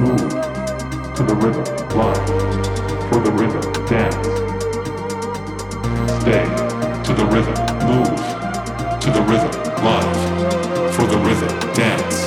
move to the rhythm, blind for the rhythm, dance. Stay to the rhythm, move to the rhythm, live for the rhythm, dance.